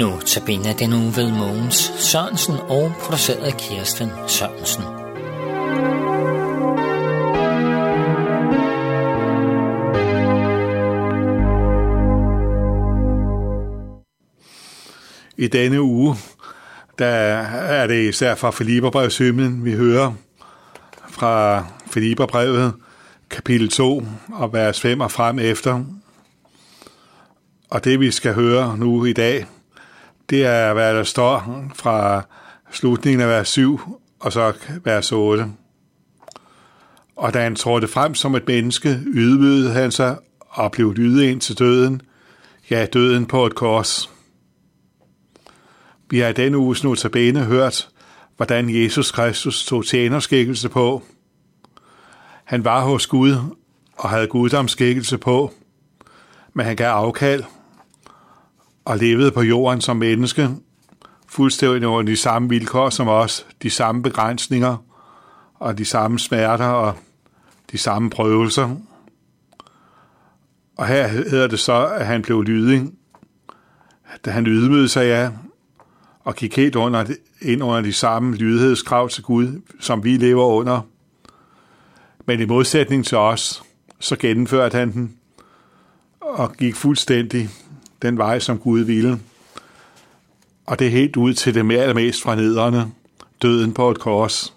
Nu tabiner den uge ved Mogens Sørensen og produceret af Kirsten Sørensen. I denne uge, der er det især fra Filipperbrevshymnen, vi hører fra Filipperbrevet, kapitel 2 og vers 5 og frem efter. Og det vi skal høre nu i dag, det er, hvad der står fra slutningen af vers 7 og så vers 8. Og da han trådte frem som et menneske, ydmygede han sig og blev lydet ind til døden, ja, døden på et kors. Vi har i denne uges notabene hørt, hvordan Jesus Kristus tog tjenerskikkelse på. Han var hos Gud og havde guddomsskikkelse på, men han gav afkald og levede på jorden som menneske, fuldstændig under de samme vilkår som os, de samme begrænsninger og de samme smerter og de samme prøvelser. Og her hedder det så, at han blev lydig, da han ydmygede sig af og gik helt under, ind under de samme lydighedskrav til Gud, som vi lever under. Men i modsætning til os, så gennemførte han den og gik fuldstændig den vej, som Gud ville. Og det er helt ud til det mere eller mest fra nederne, døden på et kors.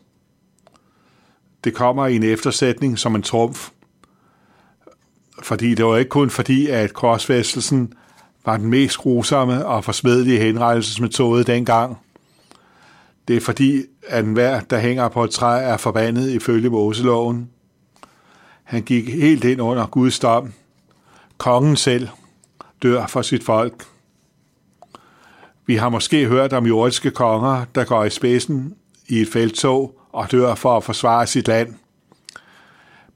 Det kommer i en eftersætning som en trumf, fordi det var ikke kun fordi, at korsfæstelsen var den mest grusomme og forsmedelige henrettelsesmetode dengang. Det er fordi, at enhver, der hænger på et træ, er forbandet ifølge Moseloven. Han gik helt ind under Guds dom. Kongen selv dør for sit folk. Vi har måske hørt om jordiske konger, der går i spidsen i et feltog og dør for at forsvare sit land.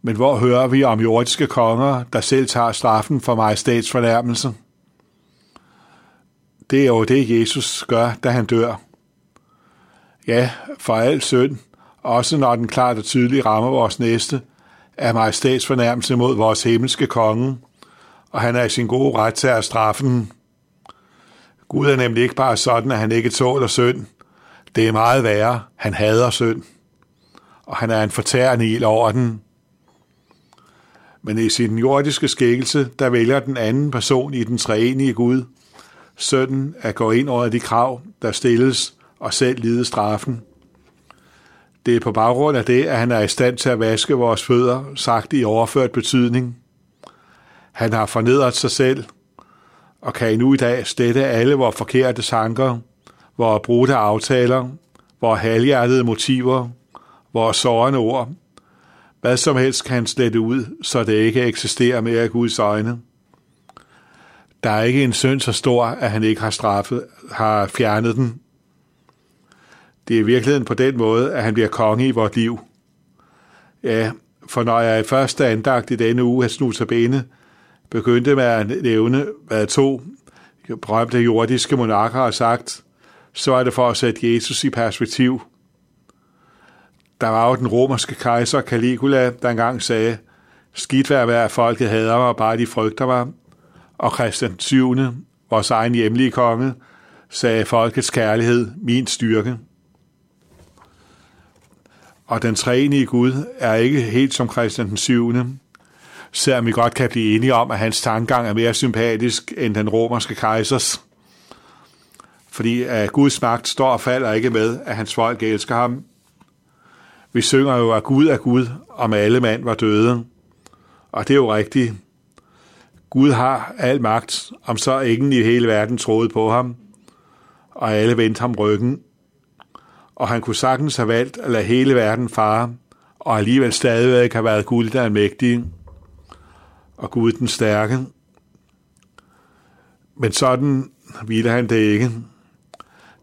Men hvor hører vi om jordiske konger, der selv tager straffen for majestætsfornærmelse? Det er jo det, Jesus gør, da han dør. Ja, for al synd, også når den klart og tydeligt rammer vores næste, er majestætsfornærmelse mod vores himmelske konge, og han er i sin gode ret til at straffe den. Gud er nemlig ikke bare sådan, at han ikke tåler synd. Det er meget værre. Han hader synd. Og han er en fortærende ild over den. Men i sin jordiske skikkelse, der vælger den anden person i den treenige Gud, sønnen at gå ind over de krav, der stilles, og selv lide straffen. Det er på baggrund af det, at han er i stand til at vaske vores fødder, sagt i overført betydning. Han har fornedret sig selv, og kan endnu i dag stette alle vores forkerte tanker, vores brudte aftaler, vores halvhjertede motiver, vores sårende ord. Hvad som helst kan han slette ud, så det ikke eksisterer mere i Guds øjne. Der er ikke en synd så stor, at han ikke har straffet, har fjernet den. Det er i virkeligheden på den måde, at han bliver konge i vort liv. Ja, for når jeg i første andagt i denne uge har snudt bene, begyndte med at nævne, hvad to berømte jordiske monarker har sagt, så er det for at sætte Jesus i perspektiv. Der var jo den romerske kejser Caligula, der engang sagde, skidt vær at folket hader mig, bare de frygter mig. Og Christian 7., vores egen hjemlige konge, sagde folkets kærlighed, min styrke. Og den træenige Gud er ikke helt som Christian den 7., selvom vi godt kan blive enige om, at hans tankegang er mere sympatisk end den romerske kejsers. Fordi at Guds magt står og falder ikke med, at hans folk elsker ham. Vi synger jo, at Gud er Gud, om alle mand var døde. Og det er jo rigtigt. Gud har al magt, om så ingen i hele verden troede på ham, og alle vendte ham ryggen. Og han kunne sagtens have valgt at lade hele verden fare, og alligevel stadigvæk have været Gud, der er mægtig, og Gud den stærke. Men sådan ville han det ikke.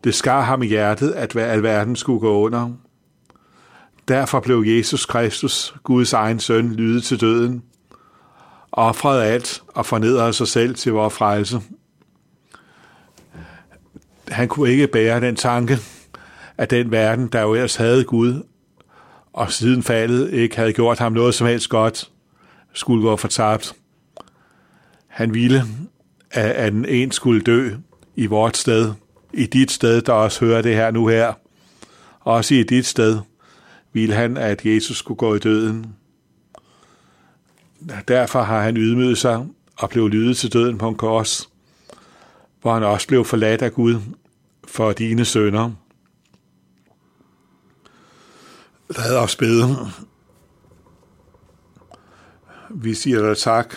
Det skar ham i hjertet, at alverden skulle gå under. Derfor blev Jesus Kristus, Guds egen søn, lydet til døden, offrede alt og fornedrede sig selv til vores frelse. Han kunne ikke bære den tanke, at den verden, der jo ellers havde Gud, og siden faldet ikke havde gjort ham noget som helst godt, skulle gå fortabt. Han ville, at en skulle dø, i vort sted, i dit sted, der også hører det her nu her. Også i dit sted ville han, at Jesus skulle gå i døden. Derfor har han ydmyget sig og blev lydet til døden på en kors, hvor han også blev forladt af Gud for dine sønner. Lad os bede. Vi siger dig tak.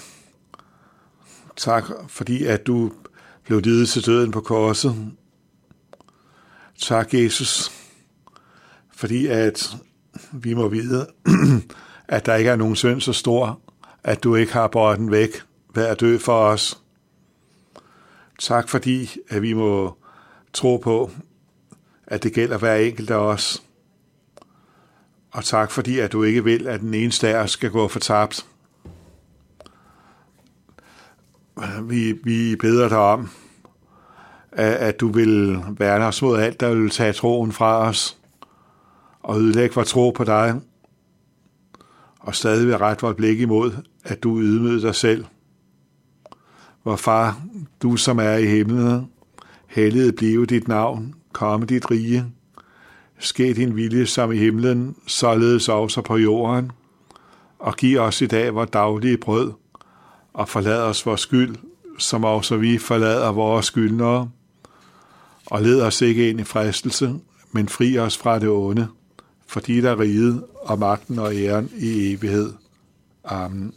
Tak, fordi at du blev lidet til døden på korset. Tak, Jesus, fordi at vi må vide, at der ikke er nogen synd så stor, at du ikke har båret den væk ved at dø for os. Tak fordi, at vi må tro på, at det gælder hver enkelt af os. Og tak fordi, at du ikke vil, at den eneste af os skal gå fortabt. Vi, vi beder dig om, at, at du vil værne os mod alt, der vil tage troen fra os, og ødelægge vores tro på dig, og stadig vil rette vores blik imod, at du ydmyder dig selv. Vor far, du som er i himlen, helliget blive dit navn, komme dit rige, ske din vilje som i himlen, således også på jorden, og giv os i dag vores daglige brød, og forlad os vores skyld, som også vi forlader vores skyldnere, og led os ikke ind i fristelse, men fri os fra det onde, fordi der er riget og magten og æren i evighed. Amen.